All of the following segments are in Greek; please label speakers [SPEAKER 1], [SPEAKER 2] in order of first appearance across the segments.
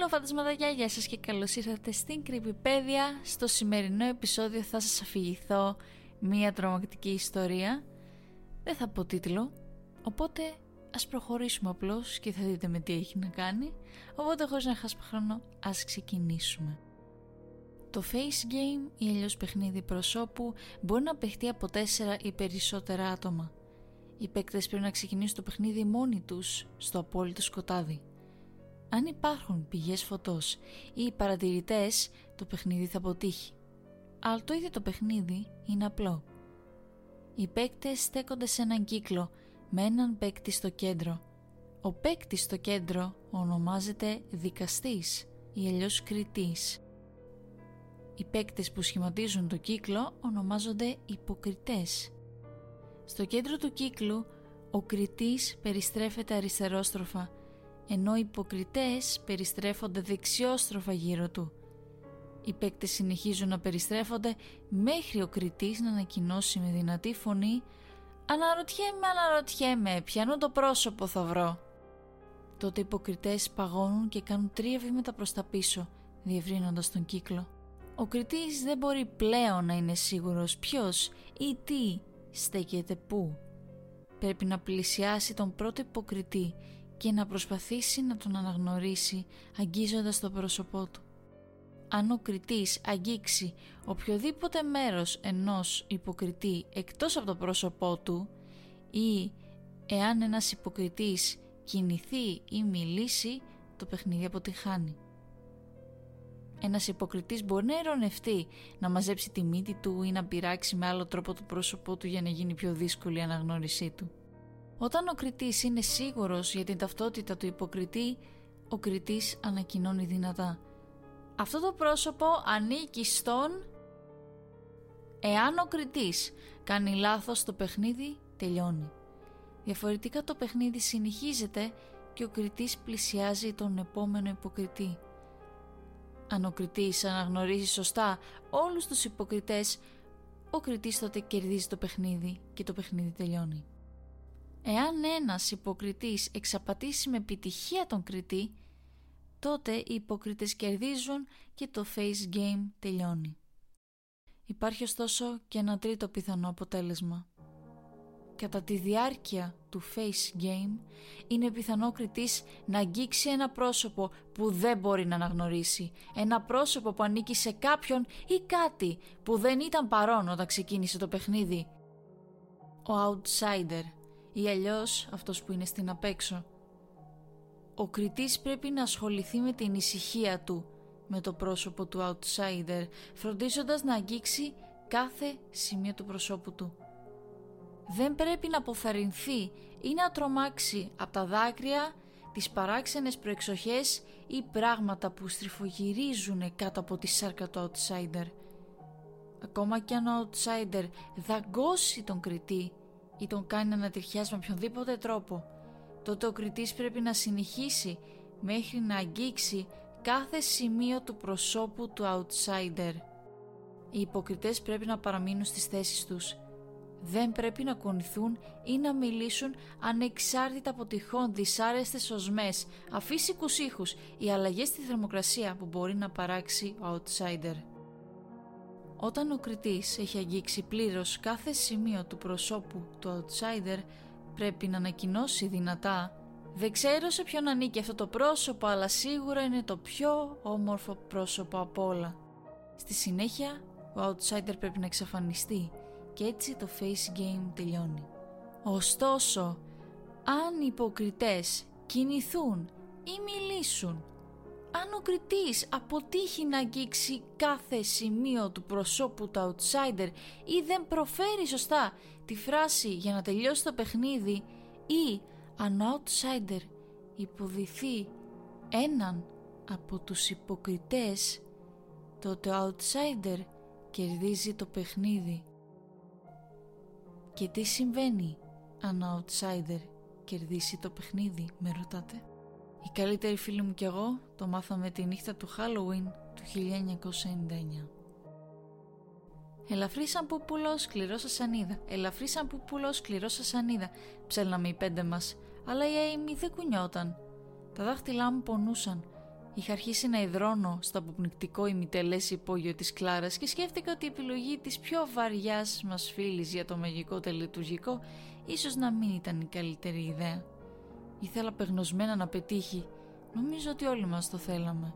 [SPEAKER 1] Hello φαντασματάκια, γεια σας και καλώς ήρθατε στην Κρυπηπέδια. Στο σημερινό επεισόδιο θα σας αφηγηθώ μία τρομακτική ιστορία. Δεν θα πω τίτλο, οπότε ας προχωρήσουμε απλώς και θα δείτε με τι έχει να κάνει. Οπότε χωρίς να χάσουμε χρόνο, ας ξεκινήσουμε. Το face game ή αλλιώς παιχνίδι προσώπου μπορεί να παιχτεί από 4 ή περισσότερα άτομα. Οι παίκτες πρέπει να ξεκινήσουν το παιχνίδι μόνοι τους στο απόλυτο σκοτάδι. Αν υπάρχουν πηγές φωτός ή παρατηρητές, το παιχνίδι θα αποτύχει. Αλλά το ίδιο το παιχνίδι είναι απλό. Οι παίκτες στέκονται σε έναν κύκλο με έναν παίκτη στο κέντρο. Ο παίκτη στο κέντρο ονομάζεται δικαστής ή αλλιώς κριτής. Οι παίκτες που σχηματίζουν το κύκλο ονομάζονται υποκριτές. Στο κέντρο του κύκλου ο κριτής περιστρέφεται αριστερόστροφα ενώ οι υποκριτές περιστρέφονται δεξιόστροφα γύρω του. Οι παίκτες συνεχίζουν να περιστρέφονται μέχρι ο κριτής να ανακοινώσει με δυνατή φωνή «Αναρωτιέμαι, αναρωτιέμαι, ποιανού το πρόσωπο θα βρω». Τότε οι υποκριτές παγώνουν και κάνουν τρία βήματα προς τα πίσω, διευρύνοντας τον κύκλο. Ο κριτής δεν μπορεί πλέον να είναι σίγουρος ποιος ή τι στέκεται πού. Πρέπει να πλησιάσει τον πρώτο υποκριτή και να προσπαθήσει να τον αναγνωρίσει αγγίζοντας το πρόσωπό του. Αν ο κριτής αγγίξει οποιοδήποτε μέρος ενός υποκριτή εκτός από το πρόσωπό του ή εάν ένας υποκριτής κινηθεί ή μιλήσει, το παιχνίδι αποτυχάνει. Ένας υποκριτής μπορεί να ειρωνευτεί, να μαζέψει τη μύτη του ή να πειράξει με άλλο τρόπο το πρόσωπό του για να γίνει πιο δύσκολη η αναγνώρισή του. Όταν ο κριτής είναι σίγουρος για την ταυτότητα του υποκριτή, ο κριτής ανακοινώνει δυνατά. Αυτό το πρόσωπο ανήκει στον... Εάν ο κριτής κάνει λάθος το παιχνίδι, τελειώνει. Διαφορετικά το παιχνίδι συνεχίζεται και ο κριτής πλησιάζει τον επόμενο υποκριτή. Αν ο κριτής αναγνωρίζει σωστά όλους τους υποκριτές, ο κριτής τότε κερδίζει το παιχνίδι και το παιχνίδι τελειώνει. Εάν ένας υποκριτής εξαπατήσει με επιτυχία τον κριτή, τότε οι υποκριτές κερδίζουν και το face game τελειώνει. Υπάρχει ωστόσο και ένα τρίτο πιθανό αποτέλεσμα. Κατά τη διάρκεια του face game είναι πιθανό ο κριτής να αγγίξει ένα πρόσωπο που δεν μπορεί να αναγνωρίσει. Ένα πρόσωπο που ανήκει σε κάποιον ή κάτι που δεν ήταν παρόν όταν ξεκίνησε το παιχνίδι. Ο outsider ή αλλιώς αυτός που είναι στην απέξω. Ο κριτής πρέπει να ασχοληθεί με την ησυχία του, με το πρόσωπο του outsider, φροντίζοντας να αγγίξει κάθε σημείο του προσώπου του. Δεν πρέπει να αποθαρρυνθεί ή να τρομάξει από τα δάκρυα, τις παράξενες προεξοχές ή πράγματα που στριφογυρίζουν κάτω από τη σάρκα του outsider. Ακόμα και αν ο outsider δαγκώσει τον κριτή, ή τον κάνει να ανατριχιάσει με οποιονδήποτε τρόπο, τότε ο κριτής πρέπει να συνεχίσει μέχρι να αγγίξει κάθε σημείο του προσώπου του outsider. Οι υποκριτές πρέπει να παραμείνουν στις θέσεις τους. Δεν πρέπει να κονηθούν ή να μιλήσουν ανεξάρτητα από τυχόν δυσάρεστες οσμές, αφύσικους ήχους ή αλλαγές στη θερμοκρασία που μπορεί να παράξει ο outsider. Όταν ο κριτής έχει αγγίξει πλήρως κάθε σημείο του προσώπου του outsider πρέπει να ανακοινώσει δυνατά «Δεν ξέρω σε ποιον ανήκει αυτό το πρόσωπο αλλά σίγουρα είναι το πιο όμορφο πρόσωπο από όλα». Στη συνέχεια ο outsider πρέπει να εξαφανιστεί και έτσι το face game τελειώνει. Ωστόσο, αν οι υποκριτές κινηθούν ή μιλήσουν αν ο κριτής αποτύχει να αγγίξει κάθε σημείο του προσώπου του outsider ή δεν προφέρει σωστά τη φράση για να τελειώσει το παιχνίδι ή αν ο outsider υποδηθεί έναν από τους υποκριτές τότε ο outsider κερδίζει το παιχνίδι. Και τι συμβαίνει αν ο outsider κερδίσει το παιχνίδι με ρωτάτε; Η καλύτερη φίλη μου και εγώ το μάθαμε τη νύχτα του Halloween του 1999. Ελαφρύ σαν πούπουλο, σκληρό σανίδα. Ελαφρύ σαν πούπουλο, σκληρό σανίδα. Ψέλναμε οι πέντε μας, αλλά η Amy δεν κουνιόταν. Τα δάχτυλά μου πονούσαν. Είχα αρχίσει να υδρώνω στο αποπνικτικό ημιτελές υπόγειο της Κλάρας και σκέφτηκα ότι η επιλογή της πιο βαριάς μας φίλης για το μαγικό τελετουργικό ίσως να μην ήταν η καλύτερη ιδέα. Ήθελα πεγνωσμένα να πετύχει. Νομίζω ότι όλοι μας το θέλαμε.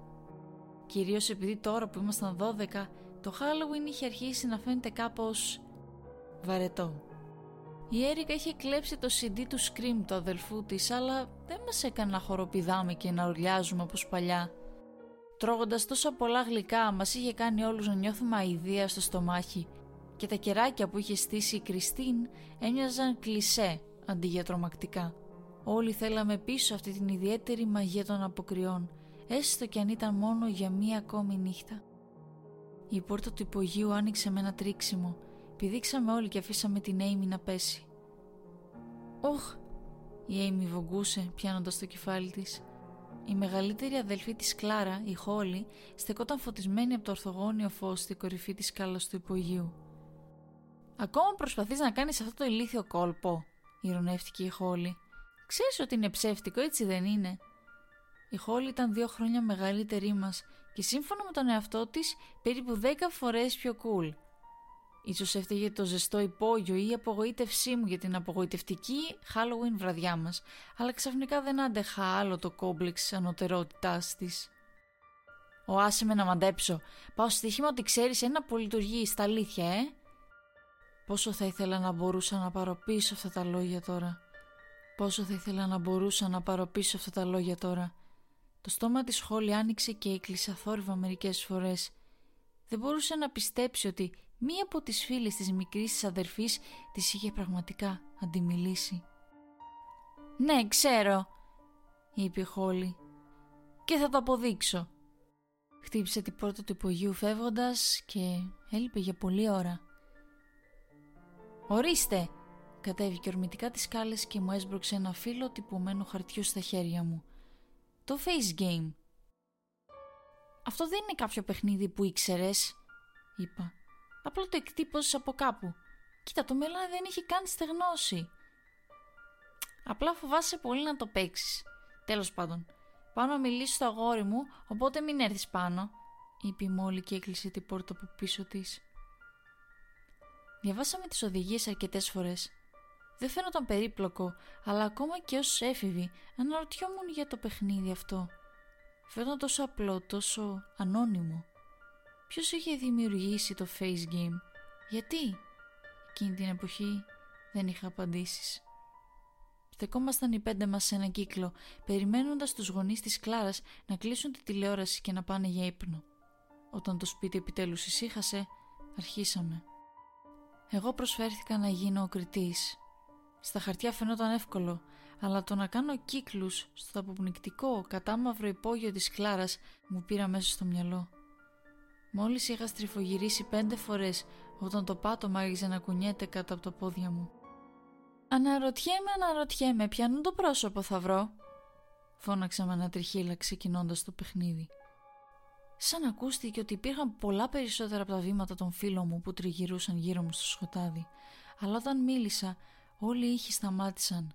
[SPEAKER 1] Κυρίως επειδή τώρα που ήμασταν 12, το Halloween είχε αρχίσει να φαίνεται κάπως βαρετό. Η Έρικα είχε κλέψει το CD του Scream του αδελφού της, αλλά δεν μας έκανε να χοροπηδάμε και να ουρλιάζουμε όπως παλιά. Τρώγοντας τόσα πολλά γλυκά μας είχε κάνει όλους να νιώθουμε αηδία στο στομάχι και τα κεράκια που είχε στήσει η Κριστίν έμοιαζαν κλισέ αντί για τρομακτικά. Όλοι θέλαμε πίσω αυτή την ιδιαίτερη μαγεία των αποκριών, έστω κι αν ήταν μόνο για μία ακόμη νύχτα. Η πόρτα του υπογείου άνοιξε με ένα τρίξιμο Πηδήξαμε όλοι και αφήσαμε την Έιμι να πέσει. «Όχ», η Έιμι βογκούσε πιάνοντας το κεφάλι της. Η μεγαλύτερη αδελφή της Κλάρα, η Χόλη, στεκόταν φωτισμένη από το ορθογόνιο φως στη κορυφή της σκάλας του υπογείου. «Ακόμα προσπαθείς να κάνεις αυτό το ηλίθιο κόλπο», ηρωνεύτηκε η Χόλη. «Ξέρεις ότι είναι ψεύτικο, έτσι δεν είναι». Η Χόλη ήταν δύο χρόνια μεγαλύτερη μας και σύμφωνα με τον εαυτό της περίπου δέκα φορές πιο cool. Ίσως έφταιγε το ζεστό υπόγειο ή η απογοήτευσή μου για την απογοητευτική Halloween βραδιά μας, αλλά ξαφνικά δεν άντεχα άλλο το κόμπλεξ ανωτερότητάς της. «Ο άσε με να μαντέψω. Πάω στοίχημα ότι ξέρεις ένα που λειτουργεί στα αλήθεια, ε!» Πόσο θα ήθελα να μπορούσα να πάρω πίσω αυτά τα λόγια τώρα. Πόσο θα ήθελα να μπορούσα να πάρω πίσω αυτά τα λόγια τώρα. Το στόμα της Χόλη άνοιξε και έκλεισε θόρυβα μερικές φορές. Δεν μπορούσε να πιστέψει ότι μία από τις φίλες της μικρής της αδερφής της είχε πραγματικά αντιμιλήσει. «Ναι, ξέρω», είπε η Χόλη, «και θα το αποδείξω». Χτύπησε την πόρτα του υπογείου φεύγοντας και έλειπε για πολλή ώρα. «Ορίστε», κατέβηκε ορμητικά τις σκάλες και μου έσπρωξε ένα φύλλο τυπωμένο χαρτιού στα χέρια μου. «Το face game». «Αυτό δεν είναι κάποιο παιχνίδι που ήξερες», είπα. Απλά το εκτύπωσες από κάπου. Κοίτα, το μελά δεν έχει καν στεγνώσει. Απλά φοβάσαι πολύ να το παίξεις. Τέλος πάντων, πάω να μιλήσω στο αγόρι μου, οπότε μην έρθεις πάνω, είπε η Μόλι και έκλεισε την πόρτα από πίσω της. Διαβάσαμε τις οδηγίες αρκετές φορές. Δεν φαίνονταν περίπλοκο, αλλά ακόμα και ως έφηβη αναρωτιόμουν για το παιχνίδι αυτό. Φαίνονταν τόσο απλό, τόσο ανώνυμο. Ποιος είχε δημιουργήσει το face game, γιατί; Εκείνη την εποχή δεν είχα απαντήσεις. Στεκόμασταν οι πέντε μας σε ένα κύκλο, περιμένοντας τους γονείς της Κλάρας να κλείσουν τη τηλεόραση και να πάνε για ύπνο. Όταν το σπίτι επιτέλους ησύχασε, αρχίσαμε. Εγώ προσφέρθηκα να γίνω ο κριτής. Στα χαρτιά φαινόταν εύκολο, αλλά το να κάνω κύκλους στο αποπνικτικό κατάμαυρο υπόγειο της Κλάρας μου πήρα μέσα στο μυαλό. Μόλις είχα στριφογυρίσει πέντε φορές όταν το πάτωμα άρχιζε να κουνιέται κάτω από τα πόδια μου. «Αναρωτιέμαι, αναρωτιέμαι, ποιανού το πρόσωπο θα βρω» φώναξα με ένα τριχύλα ξεκινώντας το παιχνίδι. Σαν ακούστηκε ότι υπήρχαν πολλά περισσότερα από τα βήματα των φίλων μου που τριγυρούσαν γύρω μου στο σκοτάδι, αλλά όταν μίλησα όλοι οι ήχοι σταμάτησαν.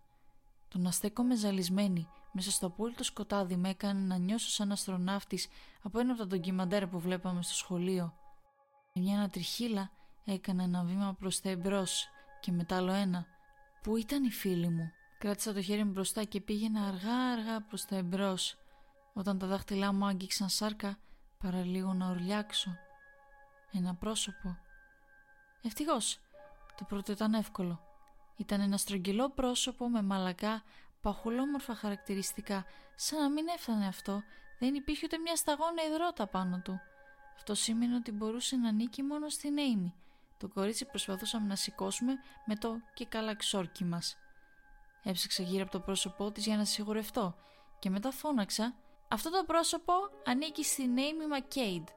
[SPEAKER 1] Το να στέκομαι ζαλισμένη μέσα στο απόλυτο σκοτάδι με έκανε να νιώσω σαν αστροναύτης από ένα από τα ντοκιμαντέρ που βλέπαμε στο σχολείο. Με μια ανατριχίλα έκανα ένα βήμα προς τα εμπρός και μετά άλλο ένα. Πού ήταν οι φίλοι μου; Κράτησα το χέρι μου μπροστά και πήγαινα αργά αργά προς τα εμπρός. Όταν τα δάχτυλά μου άγγιξαν σάρκα παραλίγο να ορλιάξω. Ένα πρόσωπο. Ευτυχώς, το πρώτο ήταν εύκολο. Ήταν ένα στρογγυλό πρόσωπο με μαλακά παχουλόμορφα χαρακτηριστικά, σαν να μην έφτανε αυτό, δεν υπήρχε ούτε μια σταγόνα υδρότα πάνω του. Αυτό σήμαινε ότι μπορούσε να ανήκει μόνο στην Έιμη. Το κορίτσι προσπαθούσαμε να σηκώσουμε με το και καλά ξόρκι μας. Έψαξα γύρω από το πρόσωπό της για να σιγουρευτώ και μετά φώναξα «Αυτό το πρόσωπο ανήκει στην Έιμη Μακέιντ».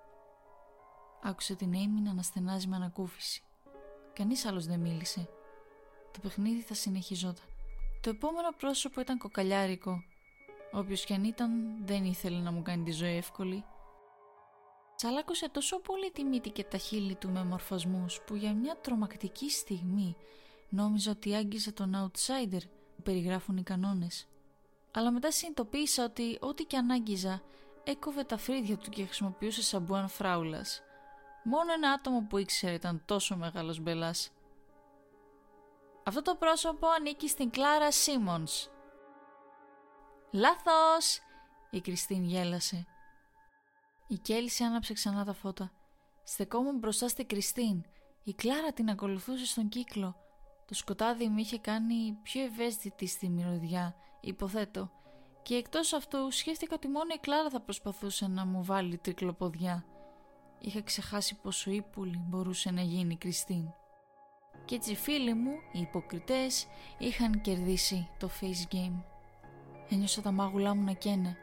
[SPEAKER 1] Άκουσε την Έιμη να αναστενάζει με ανακούφιση. Κανείς άλλος δεν μίλησε. Το παιχνίδι θα συνεχιζόταν. Το επόμενο πρόσωπο ήταν κοκαλιάρικο. Όποιος κι αν ήταν, δεν ήθελε να μου κάνει τη ζωή εύκολη. Τσαλάκωσε τόσο πολύ τη μύτη και τα χείλη του με μορφασμούς που για μια τρομακτική στιγμή νόμιζα ότι άγγιζε τον outsider που περιγράφουν οι κανόνες. Αλλά μετά συνειδητοποίησα ότι ό,τι και αν άγγιζα έκοβε τα φρύδια του και χρησιμοποιούσε σαμπουάν φράουλας. Μόνο ένα άτομο που ήξερε ήταν τόσο μεγάλος μπελάς. Αυτό το πρόσωπο ανήκει στην Κλάρα Σίμονς. «Λάθος!» η Κριστίν γέλασε. Η Κέλση άναψε ξανά τα φώτα. Στεκόμουν μπροστά στη Κριστίν. Η Κλάρα την ακολουθούσε στον κύκλο. Το σκοτάδι με είχε κάνει πιο ευαίσθητη στη μυρωδιά, υποθέτω. Και εκτός αυτού σκέφτηκα ότι μόνο η Κλάρα θα προσπαθούσε να μου βάλει τρικλοποδιά. Είχα ξεχάσει πόσο ύπουλη μπορούσε να γίνει η Κριστίν. Και έτσι οι φίλοι μου, οι υποκριτές, είχαν κερδίσει το face game. Ένιωσα τα μάγουλά μου να καίνε.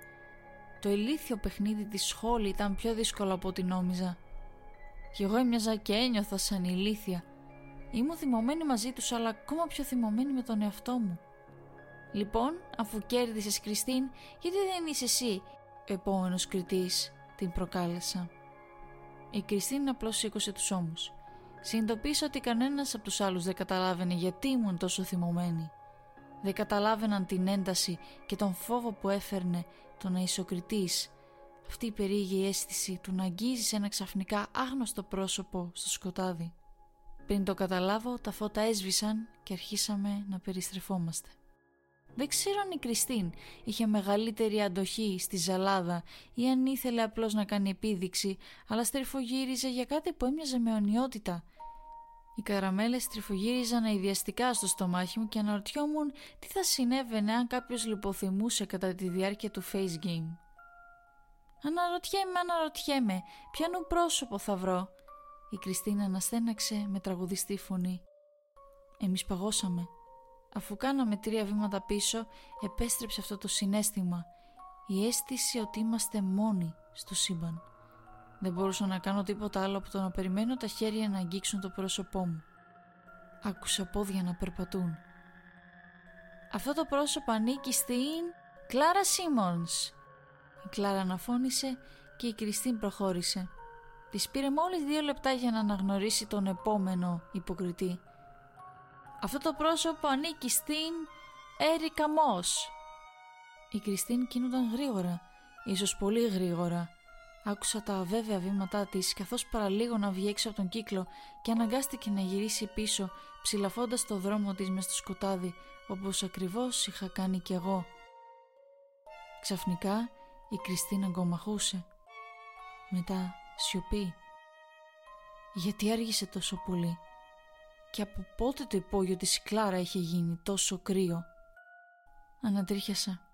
[SPEAKER 1] Το ηλίθιο παιχνίδι της σχόλη ήταν πιο δύσκολο από ό,τι νόμιζα. Κι εγώ έμοιαζα και ένιωθα σαν ηλίθια. Ήμουν θυμωμένη μαζί τους, αλλά ακόμα πιο θυμωμένη με τον εαυτό μου. Λοιπόν, αφού κέρδισες Κριστίν, γιατί δεν είσαι εσύ επόμενος κριτής, την προκάλεσα. Η Κριστίν απλώς σήκωσε τους ώμους. Συνειδητοποίησα ότι κανένας από τους άλλους δεν καταλάβαινε γιατί ήμουν τόσο θυμωμένη. Δεν καταλάβαιναν την ένταση και τον φόβο που έφερνε το να ισοκριτείς. Αυτή η περίεργη αίσθηση του να αγγίζεις ένα ξαφνικά άγνωστο πρόσωπο στο σκοτάδι. Πριν το καταλάβω, τα φώτα έσβησαν και αρχίσαμε να περιστρεφόμαστε. Δεν ξέρω αν η Κριστίν είχε μεγαλύτερη αντοχή στη ζαλάδα ή αν ήθελε απλώς να κάνει επίδειξη, αλλά στριφογύριζε για κάτι που έμοιαζε με ονειότητα. Οι καραμέλες στριφογύριζαν αειδιαστικά στο στομάχι μου και αναρωτιόμουν τι θα συνέβαινε αν κάποιος λιποθυμούσε κατά τη διάρκεια του face game. Αναρωτιέμαι, αναρωτιέμαι, ποιανού πρόσωπο θα βρω. Η Κριστίνα αναστέναξε με τραγουδιστή φωνή. Εμείς παγώσαμε. Αφού κάναμε τρία βήματα πίσω, επέστρεψε αυτό το συνέστημα. Η αίσθηση ότι είμαστε μόνοι στο σύμπαν. Δεν μπορούσα να κάνω τίποτα άλλο από το να περιμένω τα χέρια να αγγίξουν το πρόσωπό μου. Άκουσα πόδια να περπατούν. Αυτό το πρόσωπο ανήκει στην Κλάρα Σίμονς. Η Κλάρα αναφώνησε και η Κριστίν προχώρησε. Της πήρε μόλις δύο λεπτά για να αναγνωρίσει τον επόμενο υποκριτή. Αυτό το πρόσωπο ανήκει στην Έρικα Μος. Η Κριστίν κίνονταν γρήγορα, ίσως πολύ γρήγορα. Άκουσα τα αβέβαια βήματά της καθώς παραλίγο να βγει έξω από τον κύκλο και αναγκάστηκε να γυρίσει πίσω ψηλαφώντας το δρόμο της μες στο σκοτάδι όπως ακριβώς είχα κάνει κι εγώ. Ξαφνικά η Κριστίνα αγκομαχούσε. Μετά σιωπή. Γιατί άργησε τόσο πολύ; Και από πότε το υπόγειο της Κλάρα είχε γίνει τόσο κρύο; Ανατρίχιασα.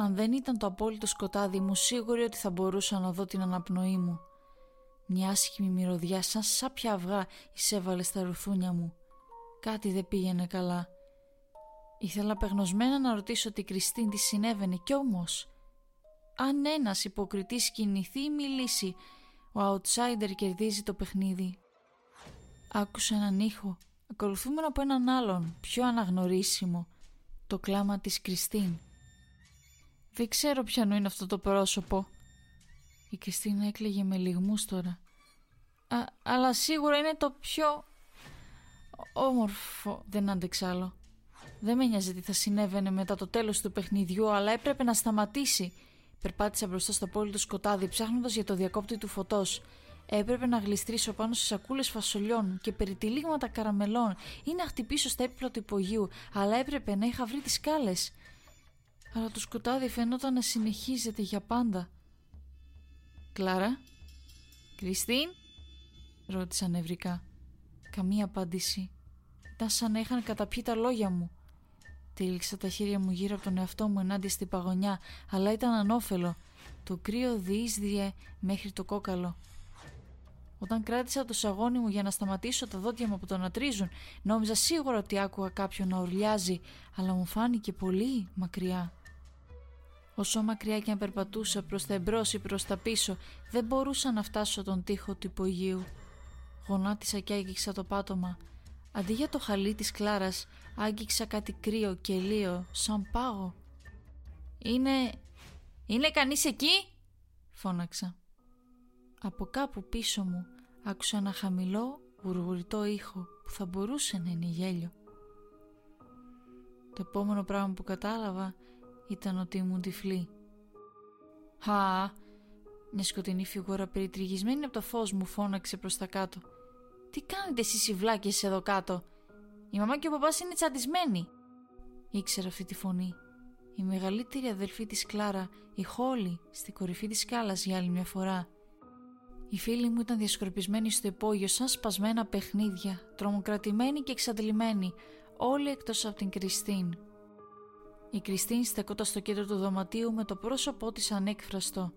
[SPEAKER 1] Αν δεν ήταν το απόλυτο σκοτάδι μου σίγουρη ότι θα μπορούσα να δω την αναπνοή μου. Μια άσχημη μυρωδιά σαν σάπια αυγά εισέβαλε στα ρουθούνια μου. Κάτι δεν πήγαινε καλά. Ήθελα πεγνωσμένα να ρωτήσω τη Κριστίν τι συνέβαινε κι όμως... Αν ένας υποκριτής κινηθεί ή μιλήσει, ο outsider κερδίζει το παιχνίδι. Άκουσα έναν ήχο, ακολουθούμενο από έναν άλλον, πιο αναγνωρίσιμο, το κλάμα της Κριστίν. Δεν ξέρω ποιανού είναι αυτό το πρόσωπο. Η Κριστίνα έκλαιγε με λιγμούς τώρα. Α, αλλά σίγουρα είναι το πιο όμορφο. Δεν άντεξα άλλο. Δεν με νοιάζει τι θα συνέβαινε μετά το τέλος του παιχνιδιού, αλλά έπρεπε να σταματήσει. Περπάτησα μπροστά στο πόλι του σκοτάδι, ψάχνοντας για το διακόπτη του φωτός. Έπρεπε να γλιστρήσω πάνω σε σακούλες φασολιών και περιτυλίγματα καραμελών ή να χτυπήσω στα έπιπλα του υπογείου, αλλά έπρεπε να είχα βρει τις σκάλες. Αλλά το σκοτάδι φαινόταν να συνεχίζεται για πάντα. «Κλάρα» «Κριστίν» ρώτησα νευρικά. Καμία απάντηση. Ήταν σαν να είχαν καταπιεί τα λόγια μου. Τύλιξα τα χέρια μου γύρω από τον εαυτό μου ενάντια στην παγωνιά, αλλά ήταν ανώφελο. Το κρύο διείσδιε μέχρι το κόκαλο. Όταν κράτησα το σαγόνι μου για να σταματήσω τα δόντια μου από το να τρίζουν, νόμιζα σίγουρα ότι άκουγα κάποιον να ουρλιάζει, αλλά μου φάνηκε πολύ μακριά. Όσο μακριά και αν περπατούσα προς τα εμπρός ή προς τα πίσω, δεν μπορούσα να φτάσω τον τοίχο του υπογείου. Γονάτισα και άγγιξα το πάτωμα. Αντί για το χαλί της Κλάρας, άγγιξα κάτι κρύο και λίο, σαν πάγο. «Είναι... είναι κανείς εκεί» φώναξα. Από κάπου πίσω μου άκουσα ένα χαμηλό γουργουριτό ήχο που θα μπορούσε να είναι γέλιο. Το επόμενο πράγμα που κατάλαβα ήταν ότι ήμουν τυφλή. «Χα!» Μια σκοτεινή φιγούρα περιτριγισμένη από το φως μου φώναξε προς τα κάτω. «Τι κάνετε εσείς οι βλάκες εδώ κάτω» Η μαμά και ο παπάς είναι τσαντισμένοι. Ήξερα αυτή τη φωνή. Η μεγαλύτερη αδελφή της Κλάρα, η Χόλη, στη κορυφή της σκάλας για άλλη μια φορά. Οι φίλοι μου ήταν διασκορπισμένοι στο υπόγειο σαν σπασμένα παιχνίδια, τρομοκρατημένοι και εξαντλημένοι, όλοι εκτός από την Κριστίν. Η Κριστίν στεκόταν στο κέντρο του δωματίου με το πρόσωπό της ανέκφραστο.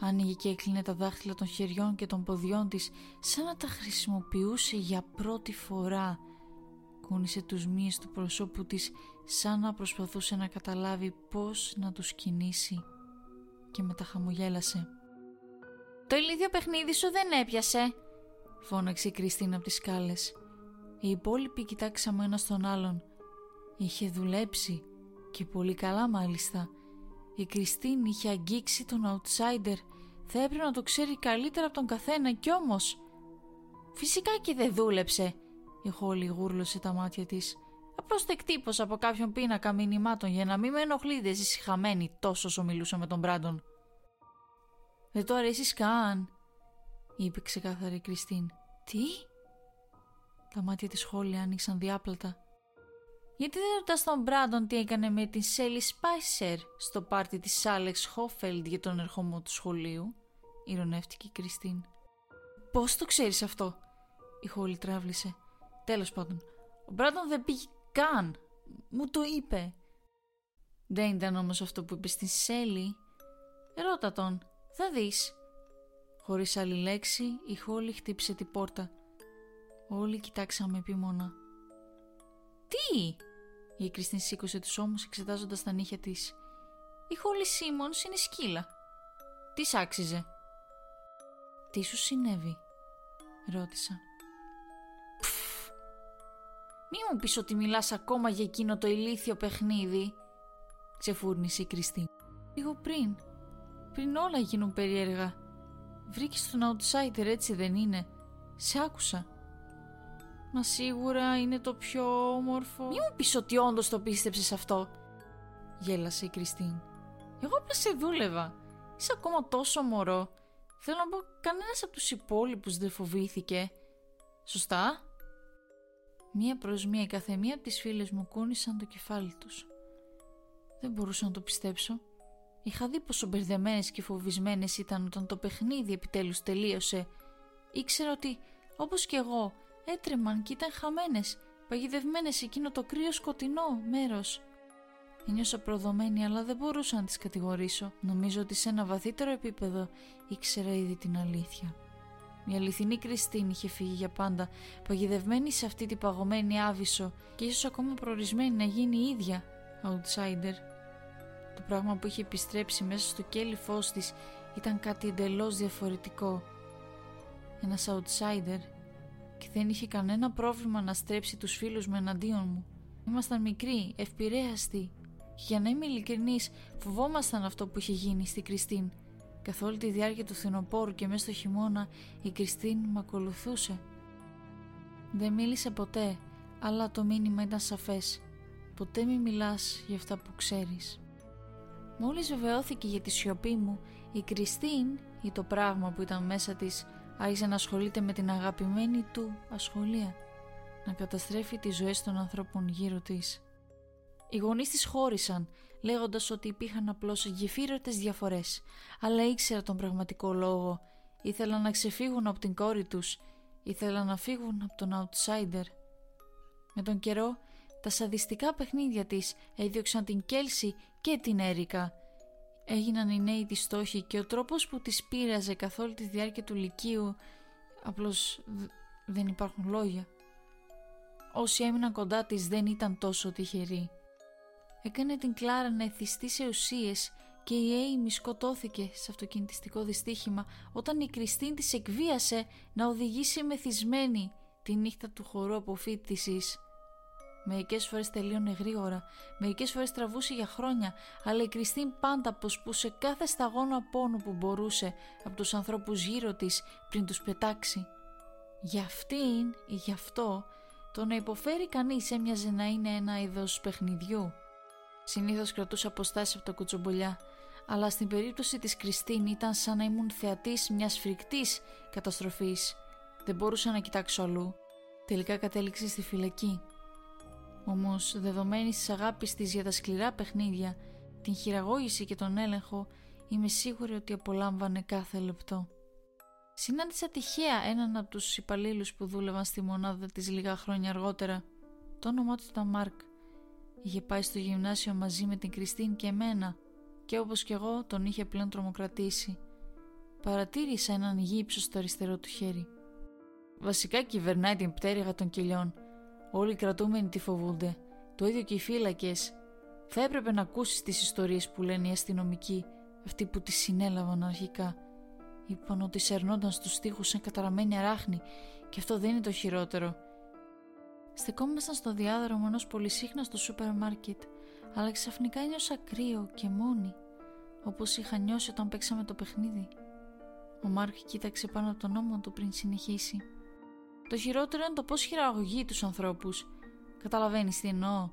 [SPEAKER 1] Άνοιγε και έκλεινε τα δάχτυλα των χεριών και των ποδιών της σαν να τα χρησιμοποιούσε για πρώτη φορά κούνησε τους μύες του προσώπου της σαν να προσπαθούσε να καταλάβει πώς να τους κινήσει και μετά χαμογέλασε. «Το ηλίδιο παιχνίδι σου δεν έπιασε», φώναξε η Κριστίνα από τις σκάλες. Οι υπόλοιποι κοιτάξαμε ένα στον άλλον. Είχε δουλέψει και πολύ καλά μάλιστα. Η Κριστίν είχε αγγίξει τον outsider. Θα έπρεπε να το ξέρει καλύτερα από τον καθένα κι όμως... Φυσικά και δεν δούλεψε. Η Χόλη γούρλωσε τα μάτια της. Απλώς το εκτύπωσα από κάποιον πίνακα μηνυμάτων για να μην με ενοχλείτε εσείς χαμένοι τόσο όσο μιλούσα με τον Μπράντον. Δεν το αρέσεις καν, είπε ξεκάθαρη η Κριστίν. Τι; Τα μάτια της Χόλη άνοιξαν διάπλατα. Γιατί δεν ρωτάς τον Μπράντον τι έκανε με την Σέλι Σπάισερ στο πάρτι της Άλεξ Χόφελντ για τον ερχομό του σχολείου, ηρωνεύτηκε η Κριστίν. Πώς το ξέρεις αυτό, η Χόλη τράβλησε. Τέλος πάντων, ο Μπράντον δεν πήγε καν. Μου το είπε. Δεν ήταν όμως αυτό που είπε στην Σέλη. Ρώτα τον, θα δεις. Χωρίς άλλη λέξη, η Χόλη χτύπησε την πόρτα. Όλοι κοιτάξαμε επίμονα. «Τι» η Κριστίν σήκωσε τους ώμους εξετάζοντας τα νύχια της. «Η Χόλη Σίμονς είναι σκύλα». «Τι άξιζε» «Τι σου συνέβη» ρώτησα. Μη μου πεις ότι μιλάς ακόμα για εκείνο το ηλίθιο παιχνίδι, ξεφούρνησε η Κριστή. Λίγο πριν. Πριν όλα γίνουν περίεργα. Βρήκες τον outsider έτσι δεν είναι. Σε άκουσα. Μα σίγουρα είναι το πιο όμορφο. Μη μου πεις ότι όντως το πίστεψες αυτό. Γέλασε η Κριστίν. Εγώ απλά σε δούλευα. Είσαι ακόμα τόσο μωρό. Θέλω να πω, κανένας από τους υπόλοιπους δεν φοβήθηκε. Σωστά; Μία προς μία η καθεμία από τις φίλες μου κούνησαν το κεφάλι τους. Δεν μπορούσα να το πιστέψω. Είχα δει πόσο μπερδεμένες και φοβισμένες ήταν όταν το παιχνίδι επιτέλους τελείωσε. Ήξερα ότι, όπως και εγώ, έτρεμαν και ήταν χαμένες, παγιδευμένες σε εκείνο το κρύο σκοτεινό μέρος. Ένιωσα προδομένη αλλά δεν μπορούσα να τις κατηγορήσω. Νομίζω ότι σε ένα βαθύτερο επίπεδο ήξερα ήδη την αλήθεια. Η αληθινή Κριστίν είχε φύγει για πάντα, παγιδευμένη σε αυτή την παγωμένη άβυσο και ίσως ακόμα προορισμένη να γίνει η ίδια outsider. Το πράγμα που είχε επιστρέψει μέσα στο κέλι φως της ήταν κάτι εντελώς διαφορετικό. Ένας outsider και δεν είχε κανένα πρόβλημα να στρέψει τους φίλους μου εναντίον μου. Ήμασταν μικροί, ευπηρέαστοι και για να είμαι ειλικρινής φοβόμασταν αυτό που είχε γίνει στη Κριστίν Καθ' όλη τη διάρκεια του φθινοπόρου και μέσα στο χειμώνα η Κριστίν με ακολουθούσε. Δεν μίλησε ποτέ, αλλά το μήνυμα ήταν σαφές. Ποτέ μη μιλάς για αυτά που ξέρεις. Μόλις βεβαιώθηκε για τη σιωπή μου, η Κριστίν ή το πράγμα που ήταν μέσα της άρχισε να ασχολείται με την αγαπημένη του ασχολία, να καταστρέφει τις ζωές των ανθρώπων γύρω της. Οι γονείς της χώρισαν λέγοντας ότι υπήρχαν απλώς γεφύρωτες διαφορές, αλλά ήξερα τον πραγματικό λόγο. Ήθελαν να ξεφύγουν από την κόρη τους, ήθελαν να φύγουν από τον outsider. Με τον καιρό, τα σαδιστικά παιχνίδια της έδιωξαν την Κέλση και την Έρικα. Έγιναν οι νέοι της στόχοι και ο τρόπος που τις πείραζε καθ' όλη τη διάρκεια του λυκείου, απλώς δεν υπάρχουν λόγια. Όσοι έμειναν κοντά της δεν ήταν τόσο τυχεροί έκανε την Κλάρα να εθιστεί σε ουσίες και η Έιμι σκοτώθηκε σε αυτοκινητιστικό δυστύχημα όταν η Κριστίν της εκβίασε να οδηγήσει μεθυσμένη τη νύχτα του χορού αποφύτησης. Μερικές φορές τελείωνε γρήγορα, μερικές φορές τραβούσε για χρόνια, αλλά η Κριστίν πάντα αποσπούσε κάθε σταγόνα πόνο που μπορούσε από τους ανθρώπους γύρω της πριν τους πετάξει. Για αυτήν ή γι' αυτό, το να υποφέρει κανείς έμοιαζε να είναι ένα είδος παιχνιδιού. Συνήθως κρατούσα αποστάσεις από τα κουτσομπολιά. αλλά στην περίπτωση της Κριστίν ήταν σαν να ήμουν θεατής μιας φρικτής καταστροφής. Δεν μπορούσα να κοιτάξω αλλού. Τελικά κατέληξε στη φυλακή. Όμως, δεδομένη της αγάπης της για τα σκληρά παιχνίδια, την χειραγώγηση και τον έλεγχο, είμαι σίγουρη ότι απολάμβανε κάθε λεπτό. Συνάντησα τυχαία έναν από τους υπαλλήλους που δούλευαν στη μονάδα της λίγα χρόνια αργότερα. Το όνομά του ήταν Μάρκ. Είχε πάει στο γυμνάσιο μαζί με την Κριστίν και εμένα και όπως κι εγώ τον είχε πλέον τρομοκρατήσει. Παρατήρησα έναν γύψο στο αριστερό του χέρι. Βασικά κυβερνάει την πτέρυγα των κελιών. Όλοι οι κρατούμενοι τη φοβούνται. Το ίδιο και οι φύλακες. Θα έπρεπε να ακούσεις τις ιστορίες που λένε οι αστυνομικοί, αυτοί που τη συνέλαβαν αρχικά. Είπαν ότι σερνόνταν στους τοίχου σαν καταραμένη αράχνη, και αυτό δεν είναι το χειρότερο. Στεκόμασταν στο διάδρομο ενός πολυσύχναστου σούπερ μάρκετ, αλλά ξαφνικά νιώσα κρύο και μόνη, όπως είχα νιώσει όταν παίξαμε το παιχνίδι. Ο Μάρκ κοίταξε πάνω από τον ώμο του πριν συνεχίσει. Το χειρότερο είναι το πώς χειραγωγεί τους ανθρώπους. Καταλαβαίνεις τι εννοώ.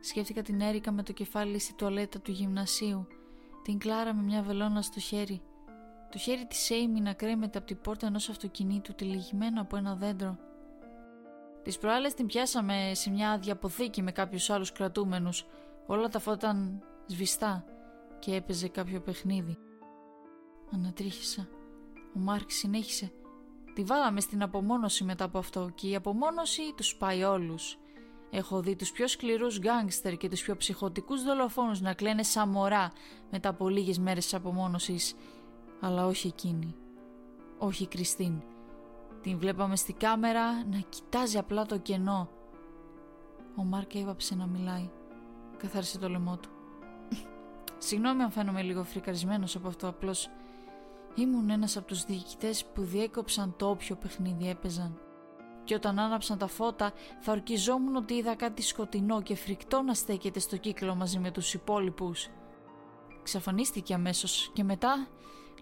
[SPEAKER 1] Σκέφτηκα την Έρικα με το κεφάλι στη τουαλέτα του γυμνασίου, την Κλάρα με μια βελόνα στο χέρι, το χέρι της Έιμι να κρέμεται από την πόρτα ενός αυτοκινήτου τυλιγμένο από ένα δέντρο. Τις προάλλες την πιάσαμε σε μια διαποθήκη με κάποιους άλλους κρατούμενους. Όλα τα φώτα ήταν σβηστά και έπαιζε κάποιο παιχνίδι. Ανατρίχησα. Ο Μάρκ συνέχισε. Τη βάλαμε στην απομόνωση μετά από αυτό και η απομόνωση τους πάει όλους. Έχω δει τους πιο σκληρούς γκάγκστερ και τους πιο ψυχοτικούς δολοφόνους να κλαίνε σαν μωρά μετά από λίγες μέρες της απομόνωσης. Αλλά όχι εκείνη. Όχι η Κριστίν. Την βλέπαμε στη κάμερα να κοιτάζει απλά το κενό. Ο Μάρκ έβαψε να μιλάει. Καθάρισε το λαιμό του. Συγγνώμη αν φαίνομαι λίγο φρικαρισμένος από αυτό, απλώς ήμουν ένας από τους διοικητές που διέκοψαν το όποιο παιχνίδι έπαιζαν. Και όταν άναψαν τα φώτα θα ορκιζόμουν ότι είδα κάτι σκοτεινό και φρικτό να στέκεται στο κύκλο μαζί με τους υπόλοιπους. Ξαφανίστηκε αμέσως και μετά,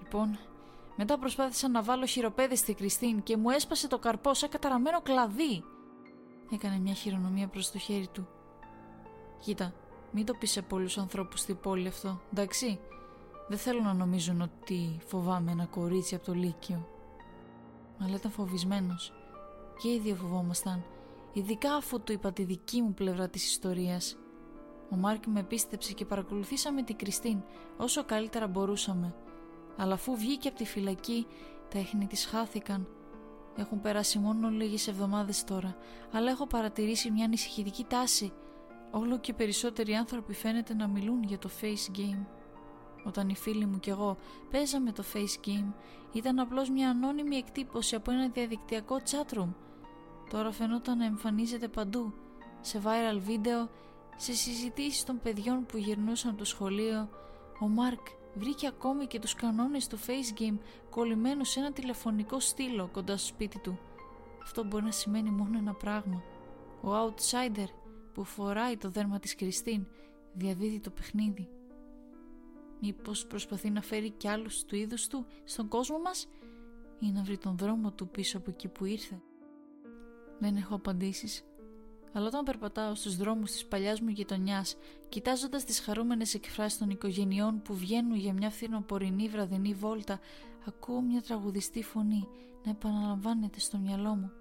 [SPEAKER 1] λοιπόν, μετά προσπάθησα να βάλω χειροπέδι στη Κριστίν και μου έσπασε το καρπό σαν καταραμένο κλαδί. Έκανε μια χειρονομία προς το χέρι του. Κοίτα, μην το πεις σε πολλούς ανθρώπους στην πόλη αυτό, εντάξει; Δεν θέλω να νομίζουν ότι φοβάμαι ένα κορίτσι από το Λύκειο. Αλλά ήταν φοβισμένος. Και οι δύο φοβόμασταν, ειδικά αφού του είπα τη δική μου πλευρά της ιστορίας. Ο Μάρκ με πίστεψε και παρακολουθήσαμε την Κριστίν όσο καλύτερα μπορούσαμε αλλά αφού βγήκε από τη φυλακή, τα έχνη της χάθηκαν. Έχουν περάσει μόνο λίγες εβδομάδες τώρα, αλλά έχω παρατηρήσει μια ανησυχητική τάση. Όλο και περισσότεροι άνθρωποι φαίνεται να μιλούν για το face game. Όταν οι φίλοι μου και εγώ παίζαμε το face game, ήταν απλώς μια ανώνυμη εκτύπωση από ένα διαδικτυακό chatroom. Τώρα φαινόταν να εμφανίζεται παντού, σε viral βίντεο, σε συζητήσεις των παιδιών που γυρνούσαν από το σχολείο. Ο Μάρκ βρήκε ακόμη και τους κανόνες του face game κολλημένους σε ένα τηλεφωνικό στήλο κοντά στο σπίτι του. Αυτό μπορεί να σημαίνει μόνο ένα πράγμα. Ο outsider που φοράει το δέρμα της Κριστίν διαδίδει το παιχνίδι. Μήπως προσπαθεί να φέρει κι άλλους του είδους του στον κόσμο μας ή να βρει τον δρόμο του πίσω από εκεί που ήρθε; Δεν έχω απαντήσεις αλλά όταν περπατάω στους δρόμους της παλιάς μου γειτονιάς, κοιτάζοντας τις χαρούμενες εκφράσεις των οικογενειών που βγαίνουν για μια φθινοπορεινή βραδινή βόλτα, ακούω μια τραγουδιστή φωνή να επαναλαμβάνεται στο μυαλό μου.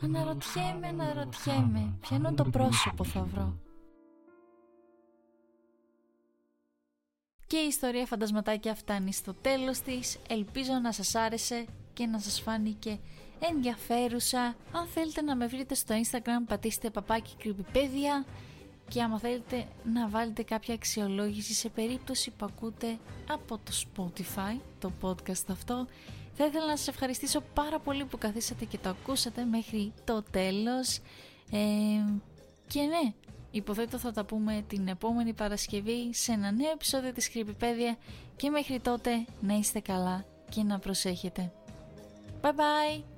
[SPEAKER 1] Αναρωτιέμαι, αναρωτιέμαι, ποιανό το πρόσωπο θα βρω. Και η ιστορία φαντασματάκια φτάνει στο τέλος της. Ελπίζω να σας άρεσε και να σας φάνηκε ενδιαφέρουσα. Αν θέλετε να με βρείτε στο Instagram πατήστε παπάκι κρυμπιπέδια και άμα θέλετε να βάλετε κάποια αξιολόγηση σε περίπτωση που ακούτε από το Spotify, το podcast αυτό. Θα ήθελα να σας ευχαριστήσω πάρα πολύ που καθίσατε και το ακούσατε μέχρι το τέλος. Ε, και ναι, υποθέτω θα τα πούμε την επόμενη Παρασκευή σε ένα νέο επεισόδιο της Κρυμπιπέδια και μέχρι τότε να είστε καλά και να προσέχετε. Bye bye!